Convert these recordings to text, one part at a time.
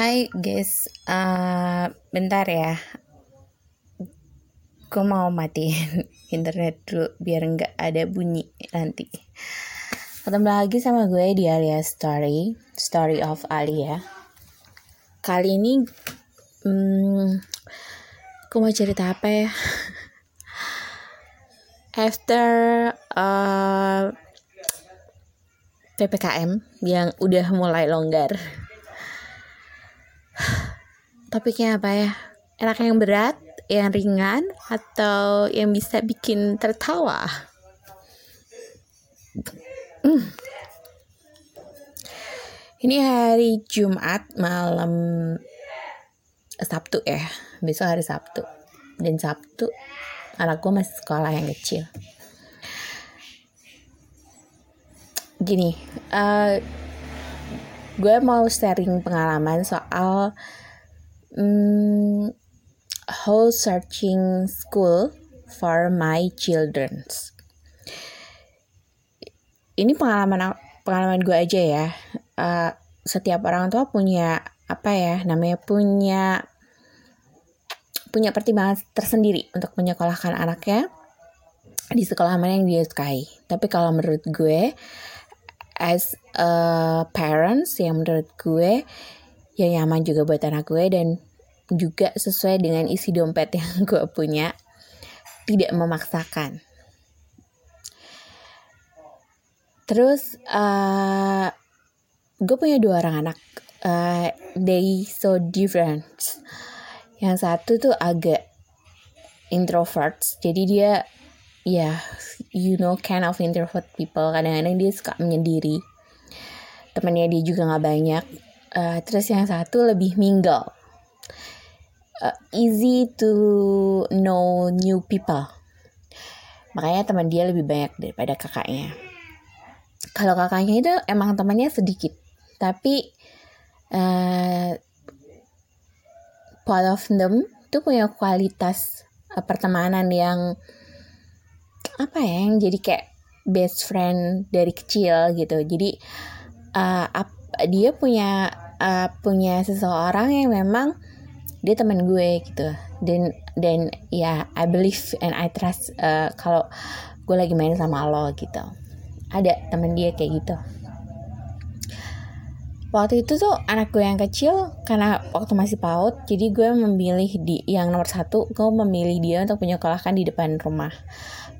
Hai guys, uh, bentar ya. Gue mau matiin internet dulu biar nggak ada bunyi nanti. Ketemu lagi sama gue di Alia Story, Story of Alia. Kali ini, hmm, gue mau cerita apa ya? After uh, PPKM yang udah mulai longgar topiknya apa ya? Enak yang berat yang ringan atau yang bisa bikin tertawa? Hmm. ini hari Jumat malam Sabtu ya. Besok hari Sabtu. Dan Sabtu anak gue masih sekolah yang kecil. Gini uh, gue mau sharing pengalaman soal um, whole searching school for my children. Ini pengalaman pengalaman gue aja ya. Uh, setiap orang tua punya apa ya namanya punya punya pertimbangan tersendiri untuk menyekolahkan anaknya di sekolah mana yang dia sukai. Tapi kalau menurut gue, as a parents yang menurut gue yang nyaman juga buat anak gue dan juga sesuai dengan isi dompet yang gue punya tidak memaksakan. Terus uh, gue punya dua orang anak. Uh, they so different. Yang satu tuh agak introvert jadi dia ya you know kind of introvert people kadang-kadang dia suka menyendiri temannya dia juga nggak banyak Uh, terus yang satu lebih mingle. Uh, easy to know new people. Makanya teman dia lebih banyak daripada kakaknya. Kalau kakaknya itu emang temannya sedikit, tapi uh, part of them tuh punya kualitas uh, pertemanan yang apa ya yang jadi kayak best friend dari kecil gitu. Jadi uh, dia punya uh, punya seseorang yang memang dia teman gue gitu. Dan dan ya I believe and I trust uh, kalau gue lagi main sama lo gitu. Ada teman dia kayak gitu. Waktu itu tuh anak gue yang kecil karena waktu masih paut jadi gue memilih di yang nomor satu gue memilih dia untuk menyekolahkan di depan rumah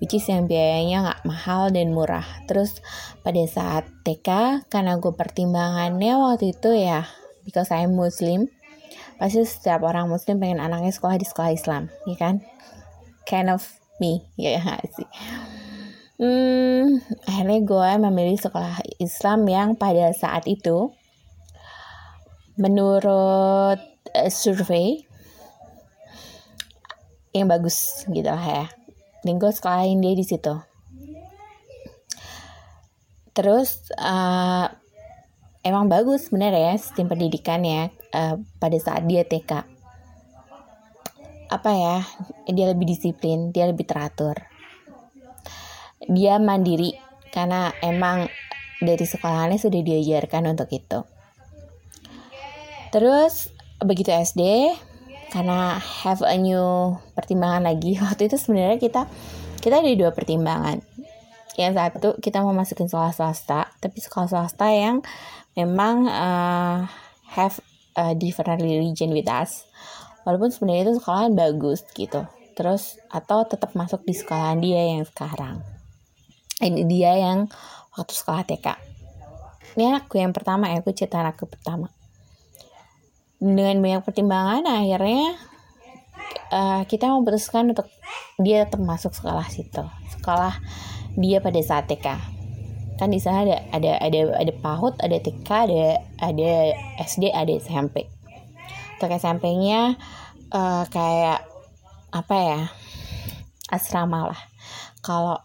which is yang biayanya nggak mahal dan murah. Terus pada saat TK, karena gue pertimbangannya waktu itu ya, because I'm Muslim, pasti setiap orang Muslim pengen anaknya sekolah di sekolah Islam, ya kan? Kind of me, ya yeah, sih. Hmm, akhirnya gue memilih sekolah Islam yang pada saat itu, menurut uh, survei, yang bagus gitu lah ya dan gue sekolahin dia di situ. Terus uh, emang bagus bener ya sistem pendidikannya uh, pada saat dia TK apa ya dia lebih disiplin dia lebih teratur. Dia mandiri karena emang dari sekolahannya sudah diajarkan untuk itu. Terus begitu SD karena have a new pertimbangan lagi. Waktu itu sebenarnya kita kita ada dua pertimbangan. Yang satu kita mau masukin sekolah swasta tapi sekolah swasta yang memang uh, have a different religion with us. Walaupun sebenarnya itu sekolahan bagus gitu. Terus atau tetap masuk di sekolahan dia yang sekarang. Ini dia yang waktu sekolah TK ini anakku yang pertama ya aku cerita anakku pertama dengan banyak pertimbangan akhirnya uh, kita memutuskan untuk dia tetap masuk sekolah situ sekolah dia pada saat TK kan di sana ada ada ada ada PAUD ada TK ada ada SD ada SMP untuk SMP-nya uh, kayak apa ya asrama lah. Kalau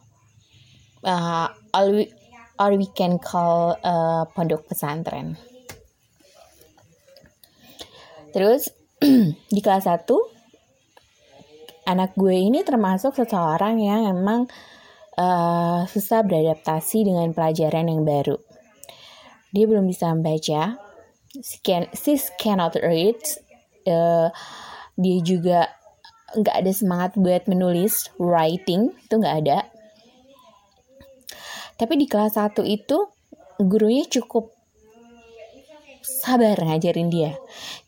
uh, all we, or we can call uh, pondok pesantren Terus di kelas 1 anak gue ini termasuk seseorang yang emang uh, susah beradaptasi dengan pelajaran yang baru. Dia belum bisa membaca, sis cannot read uh, dia juga nggak ada semangat buat menulis writing itu nggak ada tapi di kelas 1 itu gurunya cukup sabar ngajarin dia.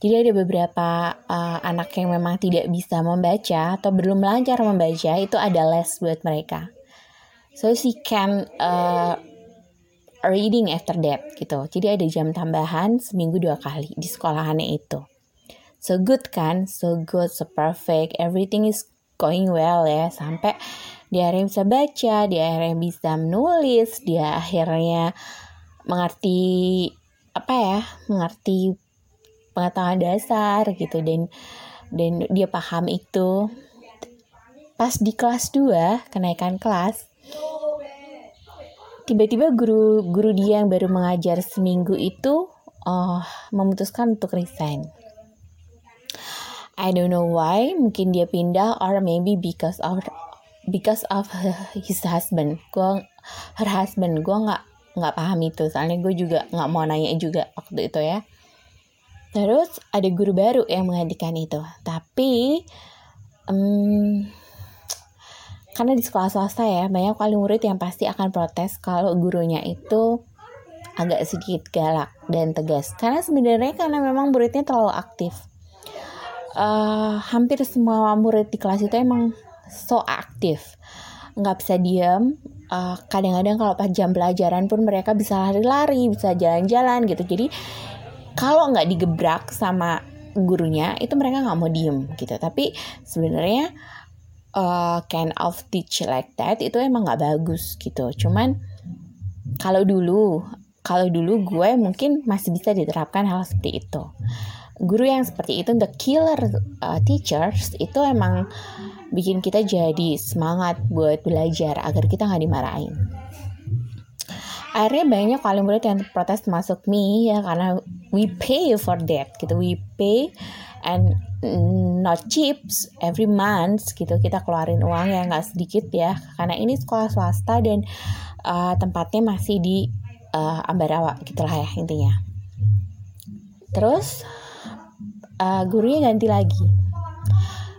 Jadi ada beberapa uh, anak yang memang tidak bisa membaca atau belum lancar membaca itu ada les buat mereka. So she can uh, reading after that gitu. Jadi ada jam tambahan seminggu dua kali di sekolahannya itu. So good kan, so good, so perfect, everything is going well ya sampai dia akhirnya bisa baca, dia akhirnya bisa menulis, dia akhirnya mengerti apa ya mengerti pengetahuan dasar gitu dan dan dia paham itu. Pas di kelas 2 kenaikan kelas tiba-tiba guru guru dia yang baru mengajar seminggu itu uh, memutuskan untuk resign. I don't know why mungkin dia pindah or maybe because of because of his husband. Gue her husband. Gue nggak nggak paham itu. Soalnya gue juga nggak mau nanya juga waktu itu ya. Terus ada guru baru yang menggantikan itu. Tapi um, karena di sekolah swasta ya banyak kali murid yang pasti akan protes kalau gurunya itu agak sedikit galak dan tegas. Karena sebenarnya karena memang muridnya terlalu aktif. Uh, hampir semua murid di kelas itu emang so aktif. Nggak bisa diam uh, kadang-kadang kalau pas jam pelajaran pun mereka bisa lari-lari bisa jalan-jalan gitu. Jadi kalau nggak digebrak sama gurunya itu mereka nggak mau diem gitu. Tapi sebenarnya uh, kind of teach like that itu emang nggak bagus gitu. Cuman kalau dulu kalau dulu gue mungkin masih bisa diterapkan hal seperti itu guru yang seperti itu the killer uh, teachers itu emang bikin kita jadi semangat buat belajar agar kita nggak dimarahin. Akhirnya banyak kali murid yang protes masuk me ya karena we pay for that gitu. We pay and not chips every month gitu. Kita keluarin uang yang nggak sedikit ya. Karena ini sekolah swasta dan uh, tempatnya masih di uh, Ambarawa gitulah ya intinya. Terus uh, gurunya ganti lagi.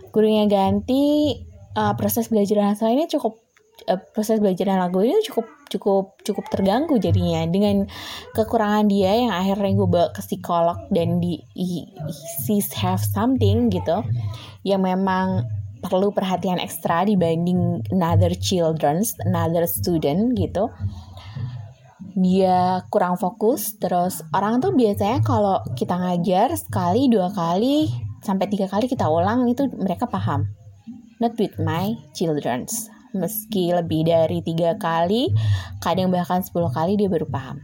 Gurunya ganti uh, proses belajar bahasa ini cukup uh, proses belajar lagu ini cukup cukup cukup terganggu jadinya dengan kekurangan dia yang akhirnya gue bawa ke psikolog dan di he, have something gitu yang memang perlu perhatian ekstra dibanding another children, another student gitu dia kurang fokus terus orang tuh biasanya kalau kita ngajar sekali dua kali sampai tiga kali kita ulang itu mereka paham. Not with my childrens meski lebih dari tiga kali kadang bahkan sepuluh kali dia baru paham.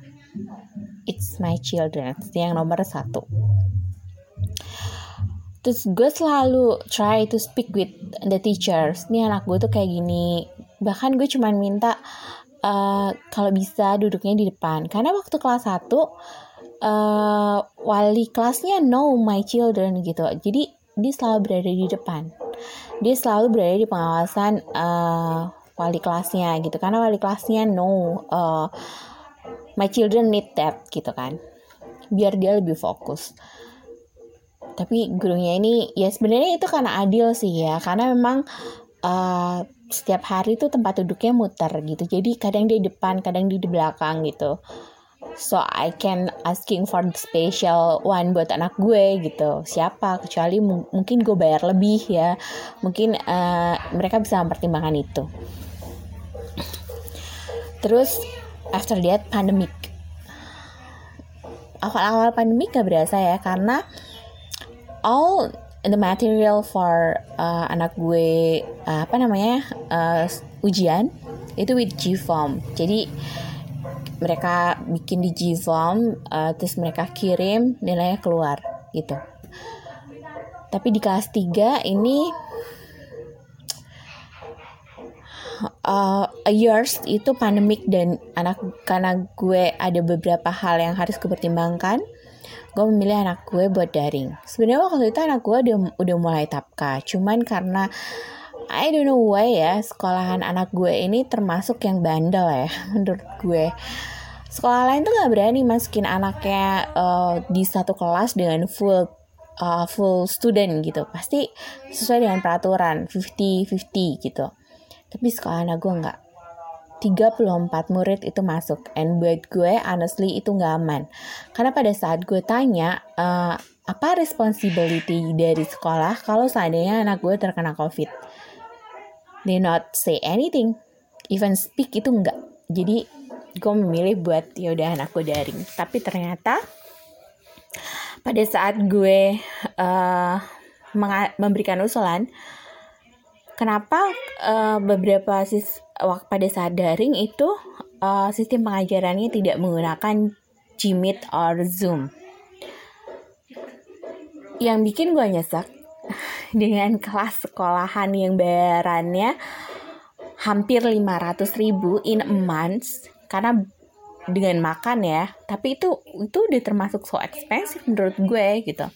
It's my children. Yang nomor satu. Terus gue selalu try to speak with the teachers. Nih anak gue tuh kayak gini. Bahkan gue cuman minta uh, kalau bisa duduknya di depan. Karena waktu kelas 1 uh, eh, wali kelasnya know my children gitu. Jadi dia selalu berada di depan. Dia selalu berada di pengawasan uh, wali kelasnya gitu. Karena wali kelasnya know uh, my children need that gitu kan. Biar dia lebih fokus. Tapi gurunya ini ya sebenarnya itu karena adil sih ya. Karena memang uh, setiap hari tuh tempat duduknya muter gitu. Jadi kadang di depan kadang di belakang gitu. So I can asking for the special one buat anak gue gitu. Siapa? Kecuali mungkin gue bayar lebih ya. Mungkin uh, mereka bisa mempertimbangkan itu. Terus after that pandemic awal-awal pandemik gak berasa ya karena all the material for uh, anak gue uh, apa namanya uh, ujian itu with Gform jadi mereka bikin di Gform uh, terus mereka kirim nilainya keluar gitu. Tapi di kelas 3 ini uh, years itu pandemik dan anak karena gue ada beberapa hal yang harus kepertimbangkan gue memilih anak gue buat daring. Sebenarnya waktu itu anak gue udah udah mulai tapka. Cuman karena I don't know why ya sekolahan anak gue ini termasuk yang bandel ya menurut gue. Sekolah lain tuh nggak berani masukin anaknya uh, di satu kelas dengan full uh, full student gitu. Pasti sesuai dengan peraturan 50-50 gitu. Tapi sekolah anak gue nggak 34 murid itu masuk. And buat gue honestly itu nggak aman. Karena pada saat gue tanya uh, apa responsibility dari sekolah kalau seandainya anak gue terkena covid? They not say anything. Even speak itu enggak jadi gue memilih buat ya udah anak gue daring. Tapi ternyata pada saat gue uh, memberikan usulan kenapa uh, beberapa sis pada saat daring itu uh, sistem pengajarannya tidak menggunakan Gmeet or Zoom. Yang bikin gue nyesek dengan kelas sekolahan yang bayarannya hampir 500 ribu in a month karena dengan makan ya tapi itu itu udah termasuk so expensive menurut gue gitu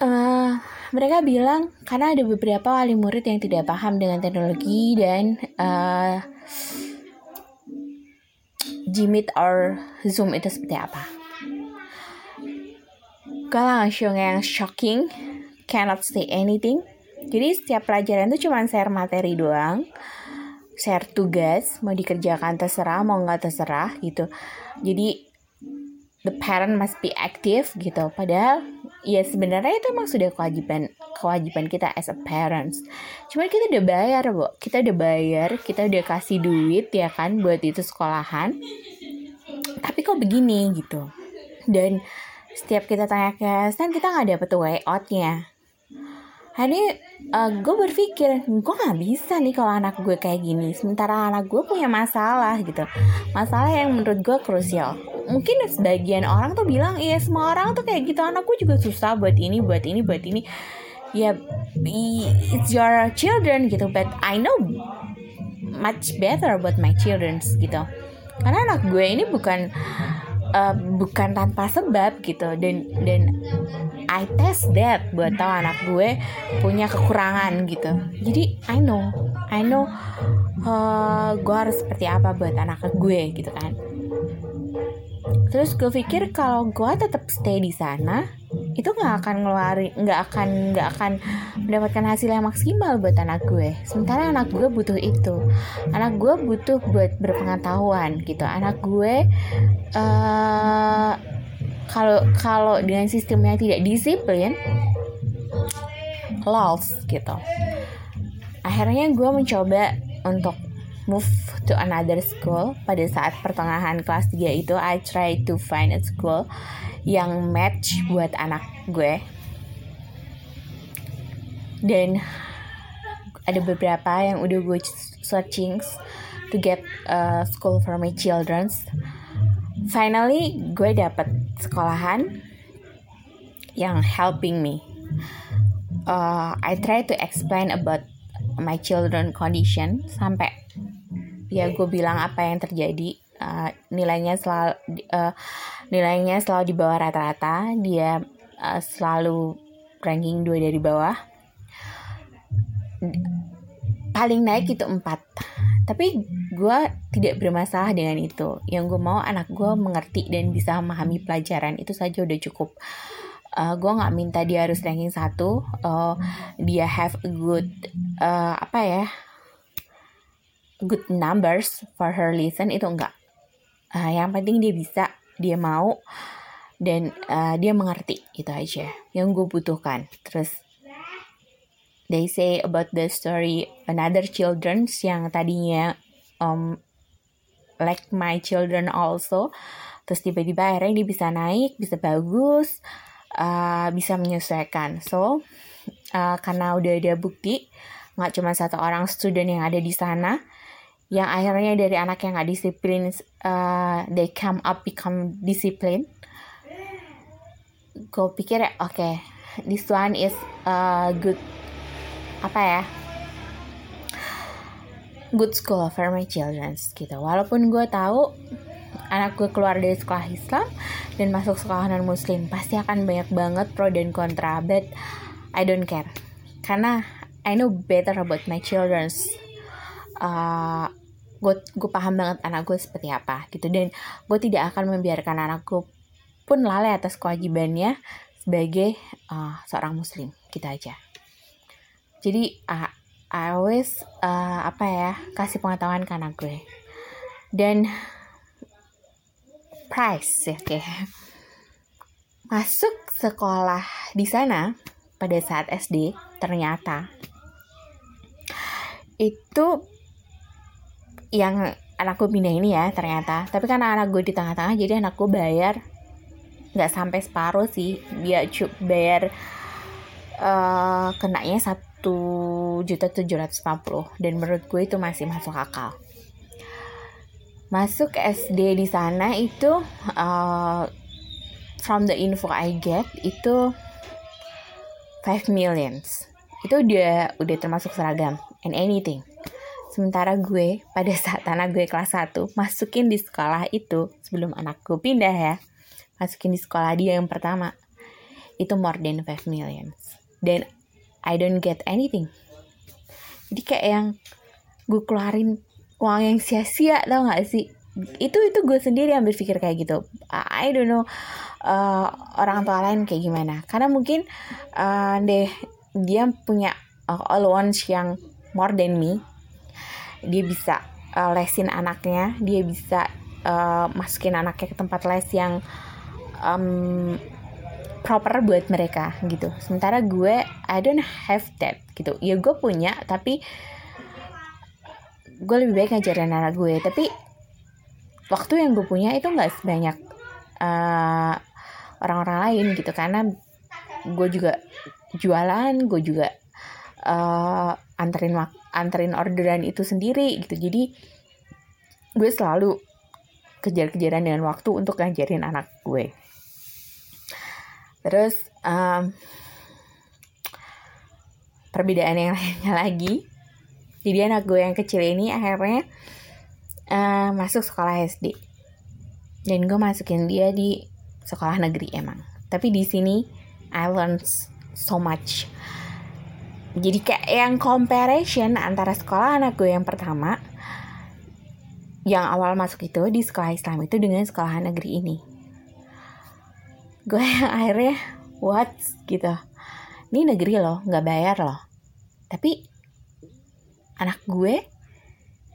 uh, mereka bilang karena ada beberapa wali murid yang tidak paham dengan teknologi dan uh, Gmeet or Zoom itu seperti apa. Gue langsung yang shocking cannot say anything. Jadi setiap pelajaran itu cuma share materi doang share tugas mau dikerjakan terserah mau nggak terserah gitu. Jadi the parent must be active gitu. Padahal ya sebenarnya itu emang sudah kewajiban kewajiban kita as a parents. Cuman kita udah bayar bu. Kita udah bayar kita udah kasih duit ya kan buat itu sekolahan. Tapi kok begini gitu. Dan setiap kita tanya ke Stan kita nggak dapet way outnya Hari uh, gue berpikir gue nggak bisa nih kalau anak gue kayak gini. Sementara anak gue punya masalah gitu. Masalah yang menurut gue krusial mungkin sebagian orang tuh bilang iya semua orang tuh kayak gitu. Anak gue juga susah buat ini buat ini buat ini. Ya it's your children gitu but I know much better about my children gitu. Karena anak gue ini bukan uh, bukan tanpa sebab gitu. Dan dan I test that buat tahu anak gue punya kekurangan gitu. Jadi I know I know uh, gue harus seperti apa buat anak gue gitu kan terus gue pikir kalau gue tetap stay di sana itu nggak akan ngeluarin nggak akan nggak akan mendapatkan hasil yang maksimal buat anak gue. Sementara anak gue butuh itu. Anak gue butuh buat berpengetahuan gitu. Anak gue uh, kalau kalau dengan sistem yang tidak disiplin lost gitu. Akhirnya gue mencoba untuk move to another school. Pada saat pertengahan kelas 3 itu I try to find a school yang match buat anak gue. Dan ada beberapa yang udah gue searching to get a school for my children finally gue dapet sekolahan yang helping me. Uh, I try to explain about my children condition sampai ya gue bilang apa yang terjadi uh, nilainya selalu uh, nilainya selalu di bawah rata-rata. Dia uh, selalu ranking dua dari bawah. Paling naik itu empat. Tapi gue tidak bermasalah dengan itu. Yang gue mau anak gue mengerti dan bisa memahami pelajaran. Itu saja udah cukup. Uh, gue nggak minta dia harus ranking satu. Uh, dia have a good uh, apa ya good numbers for her listen itu enggak. Uh, yang penting dia bisa dia mau dan uh, dia mengerti itu aja yang gue butuhkan. Terus they say about the story another children yang tadinya um, like my children also. Terus tiba-tiba akhirnya dia bisa naik bisa bagus uh, bisa menyesuaikan. So uh, karena udah ada bukti nggak cuma satu orang student yang ada di sana yang akhirnya dari anak yang gak disiplin uh, they come up become discipline gue pikir ya oke okay, this one is uh, good apa ya good school for my children gitu. Walaupun gue tahu anak gue keluar dari sekolah Islam dan masuk sekolah non Muslim pasti akan banyak banget pro dan kontra but I don't care. Karena I know better about my children's uh, gue gue paham banget anak gue seperti apa gitu. Dan gue tidak akan membiarkan anakku pun lalai atas kewajibannya sebagai uh, seorang muslim kita gitu aja. Jadi uh, I always uh, apa ya kasih pengetahuan ke anak gue. Dan price ya kayak masuk sekolah di sana pada saat SD ternyata itu yang anakku pindah ini ya ternyata. Tapi kan anak gue di tengah-tengah jadi anakku bayar. Nggak sampai separuh sih. Dia cuk bayar uh, kenanya satu juta tujuh ratus puluh. Dan menurut gue itu masih masuk akal. Masuk SD di sana itu uh, from the info I get itu 5 millions. Itu udah udah termasuk seragam and anything Sementara gue pada saat anak gue kelas 1 masukin di sekolah itu sebelum anakku pindah ya. Masukin di sekolah dia yang pertama. Itu more than 5 million. Dan I don't get anything. Jadi kayak yang gue keluarin uang yang sia-sia tau gak sih? Itu itu gue sendiri yang berpikir kayak gitu. I don't know uh, orang tua lain kayak gimana. Karena mungkin uh, deh dia punya uh, allowance yang more than me dia bisa uh, lesin anaknya dia bisa uh, masukin anaknya ke tempat les yang um, proper buat mereka gitu. Sementara gue I don't have that gitu. Ya gue punya tapi gue lebih baik ngajarin anak gue. Tapi waktu yang gue punya itu nggak sebanyak uh, orang-orang lain gitu. Karena gue juga jualan gue juga uh, anterin anterin orderan itu sendiri gitu. Jadi gue selalu kejar-kejaran dengan waktu untuk ngajarin anak gue. Terus um, perbedaan yang lainnya lagi. Jadi anak gue yang kecil ini akhirnya uh, masuk sekolah SD dan gue masukin dia di sekolah negeri emang. Tapi di sini I learned so much jadi kayak yang comparison antara sekolah anak gue yang pertama yang awal masuk itu di sekolah Islam itu dengan sekolah negeri ini. Gue yang akhirnya what? Gitu. Ini negeri loh nggak bayar loh. Tapi anak gue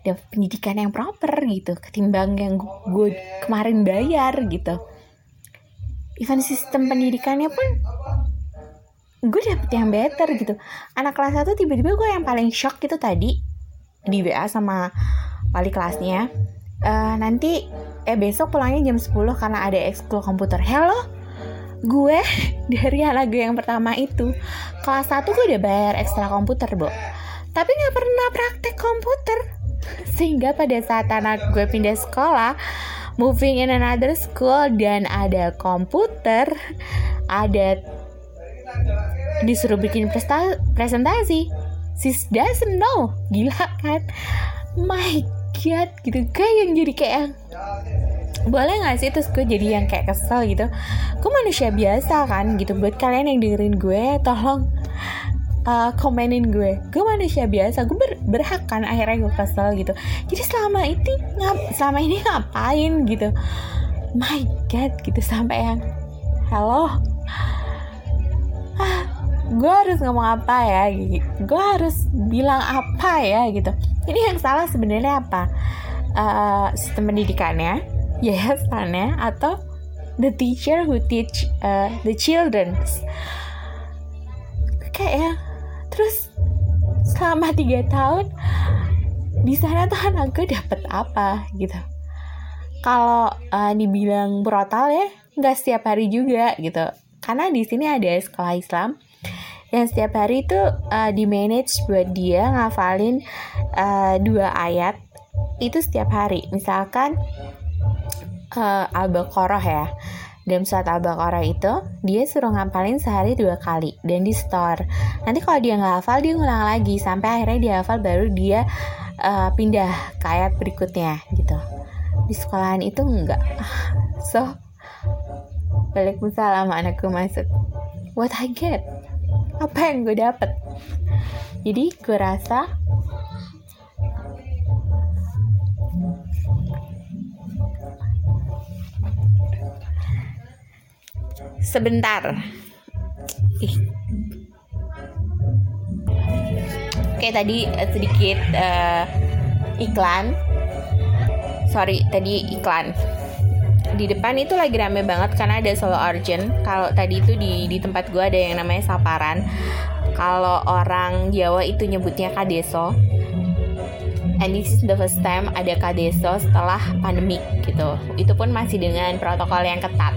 dapat pendidikan yang proper gitu ketimbang yang gue kemarin bayar gitu. Even sistem pendidikannya pun gue dapet yang better gitu. Anak kelas satu tiba-tiba gue yang paling shock gitu tadi di WA sama wali kelasnya. Uh, nanti eh besok pulangnya jam 10 karena ada ekskul komputer. Hello? Gue dari gue yang pertama itu. Kelas satu gue udah bayar ekstra komputer bu tapi nggak pernah praktek komputer. Sehingga pada saat anak gue pindah sekolah moving in another school dan ada komputer ada disuruh bikin presentasi. Sis doesn't know gila kan? My god gitu. Kayak yang jadi kayak boleh gak sih? Terus gue jadi yang kayak kesel gitu. Gue manusia biasa kan gitu. Buat kalian yang dengerin gue tolong uh, komenin gue. Gue manusia biasa. Gue ber berhak kan akhirnya gue kesel gitu. Jadi selama ini ngap selama ini ngapain gitu? My god gitu. Sampai yang halo gue harus ngomong apa ya gue harus bilang apa ya gitu. Ini yang salah sebenarnya apa? Uh, sistem pendidikannya yayasannya atau the teacher who teach uh, the children. Kayak ya terus selama tiga tahun di sana tuh anak gue dapet apa gitu. Kalau uh, dibilang brutal ya nggak setiap hari juga gitu karena di sini ada sekolah Islam yang setiap hari itu uh, di manage buat dia ngafalin uh, dua ayat itu setiap hari. Misalkan uh, al-baqarah ya. Dalam surat al-baqarah itu dia suruh ngapalin sehari dua kali dan di store. Nanti kalau dia nggak hafal dia ngulang lagi sampai akhirnya dia hafal baru dia uh, pindah ke ayat berikutnya gitu. Di sekolahan itu enggak so Waalaikumsalam anakku masuk. What I get? Apa yang gue dapet? Jadi gue rasa sebentar. Ih. Oke tadi eh, sedikit uh, iklan. Sorry tadi iklan di depan itu lagi rame banget karena ada solo urgent kalau tadi itu di di tempat gue ada yang namanya saparan. Kalau orang Jawa itu nyebutnya kadeso. And this is the first time ada kadeso setelah pandemik gitu. Itu pun masih dengan protokol yang ketat.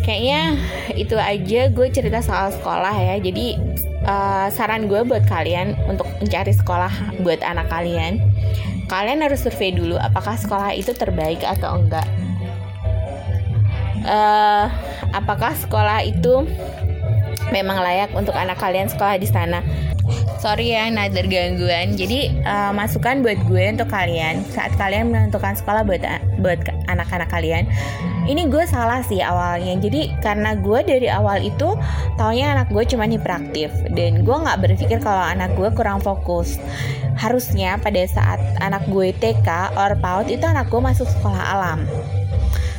Kayaknya itu aja gue cerita soal sekolah ya. Jadi uh, saran gue buat kalian untuk mencari sekolah buat anak kalian kalian harus survei dulu apakah sekolah itu terbaik atau enggak. Uh, apakah sekolah itu memang layak untuk anak kalian sekolah di sana? Sorry ya nader gangguan jadi uh, masukan buat gue untuk kalian saat kalian menentukan sekolah buat buat anak-anak kalian ini gue salah sih awalnya. Jadi karena gue dari awal itu taunya anak gue cuma hiperaktif. Dan gue nggak berpikir kalau anak gue kurang fokus. Harusnya pada saat anak gue TK or PAUD itu anak gue masuk sekolah alam.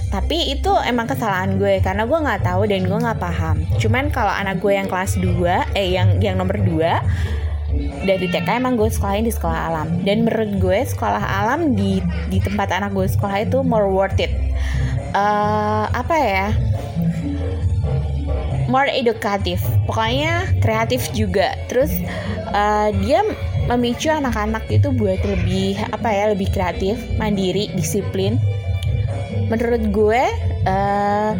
Tapi itu emang kesalahan gue karena gue nggak tahu dan gue nggak paham. Cuman kalau anak gue yang kelas 2 eh yang yang nomor 2 dari TK emang gue sekolahin di sekolah alam. Dan menurut gue sekolah alam di di tempat anak gue sekolah itu more worth it uh, apa ya? More edukatif pokoknya kreatif juga. Terus uh, dia memicu anak-anak itu buat lebih apa ya lebih kreatif mandiri disiplin. Menurut gue uh,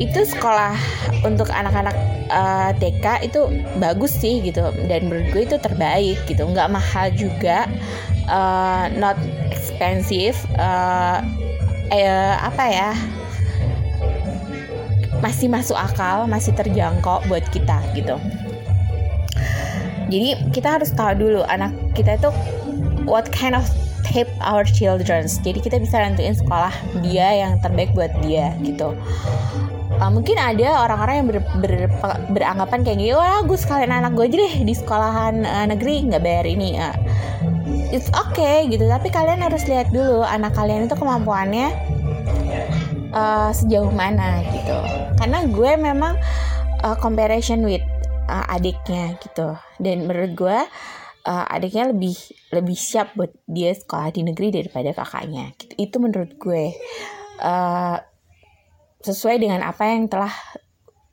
itu sekolah untuk anak-anak uh, TK itu bagus sih gitu. Dan menurut gue itu terbaik gitu. Nggak mahal juga. Uh, not expensive. Uh, eh, apa ya? Masih masuk akal masih terjangkau buat kita gitu. Jadi kita harus tahu dulu anak kita itu what kind of type our children. Jadi kita bisa nentuin sekolah dia yang terbaik buat dia gitu. Uh, mungkin ada orang-orang yang ber, ber, beranggapan kayak gitu wah gue sekalian anak gue aja deh di sekolahan uh, negeri nggak bayar ini. Uh, it's okay gitu tapi kalian harus lihat dulu anak kalian itu kemampuannya uh, sejauh mana gitu karena gue memang uh, comparison with uh, adiknya gitu dan menurut gue uh, adiknya lebih lebih siap buat dia sekolah di negeri daripada kakaknya gitu. itu menurut gue uh, sesuai dengan apa yang telah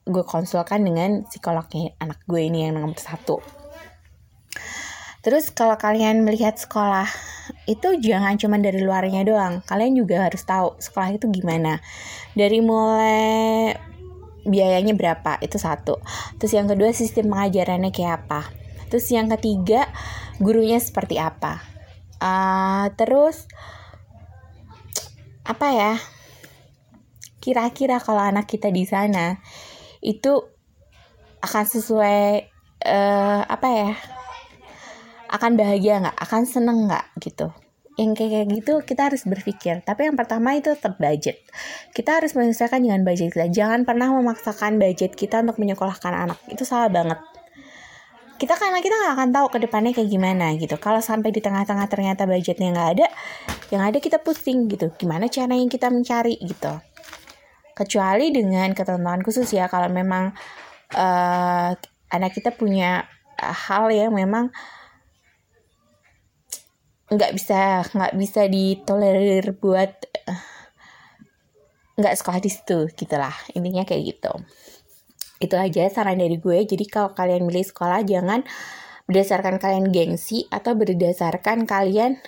gue konsulkan dengan psikolognya anak gue ini yang nomor satu. Terus kalau kalian melihat sekolah itu jangan cuma dari luarnya doang, kalian juga harus tahu sekolah itu gimana. Dari mulai biayanya berapa itu satu. Terus yang kedua sistem pengajarannya kayak apa. Terus yang ketiga gurunya seperti apa. Uh, terus apa ya? kira-kira kalau anak kita di sana itu akan sesuai uh, apa ya akan bahagia nggak? Akan seneng nggak? Gitu. Yang kayak kayak gitu kita harus berpikir. Tapi yang pertama itu tetap budget. Kita harus menyesuaikan dengan budget kita. Jangan pernah memaksakan budget kita untuk menyekolahkan anak. Itu salah banget. Kita karena kita nggak akan tahu ke depannya kayak gimana gitu. Kalau sampai di tengah-tengah ternyata budgetnya nggak ada yang ada kita pusing gitu. Gimana cara yang kita mencari gitu. Kecuali dengan ketentuan khusus ya. Kalau memang uh, anak kita punya hal yang memang nggak bisa nggak bisa ditolerir buat nggak sekolah di situ gitulah. Intinya kayak gitu. Itu aja saran dari gue. Jadi kalau kalian milih sekolah jangan berdasarkan kalian gengsi atau berdasarkan kalian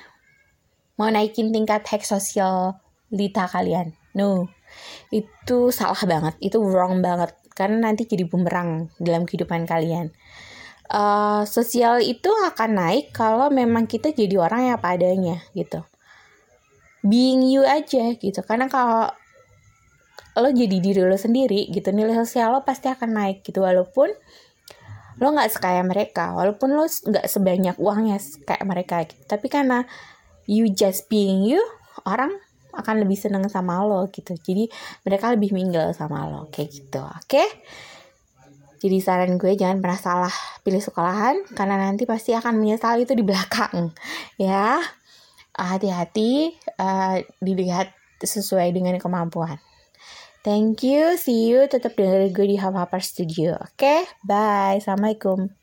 mau naikin tingkat hak sosial lita kalian. No. Itu salah banget. Itu wrong banget. Karena nanti jadi bumerang dalam kehidupan kalian uh, sosial itu akan naik kalau memang kita jadi orang yang apa adanya gitu. Being you aja gitu. Karena kalau lo jadi diri lo sendiri gitu nilai sosial lo pasti akan naik gitu. Walaupun lo nggak sekaya mereka walaupun lo nggak sebanyak uangnya kayak mereka gitu. Tapi karena you just being you orang akan lebih seneng sama lo gitu. Jadi mereka lebih mingle sama lo kayak gitu oke? okay? Jadi saran gue jangan pernah salah pilih sekolahan karena nanti pasti akan menyesal itu di belakang ya hati-hati uh, dilihat sesuai dengan kemampuan Thank you, see you. Tetap dengerin gue di Hap Hapar Studio. Oke, okay? bye. Assalamualaikum.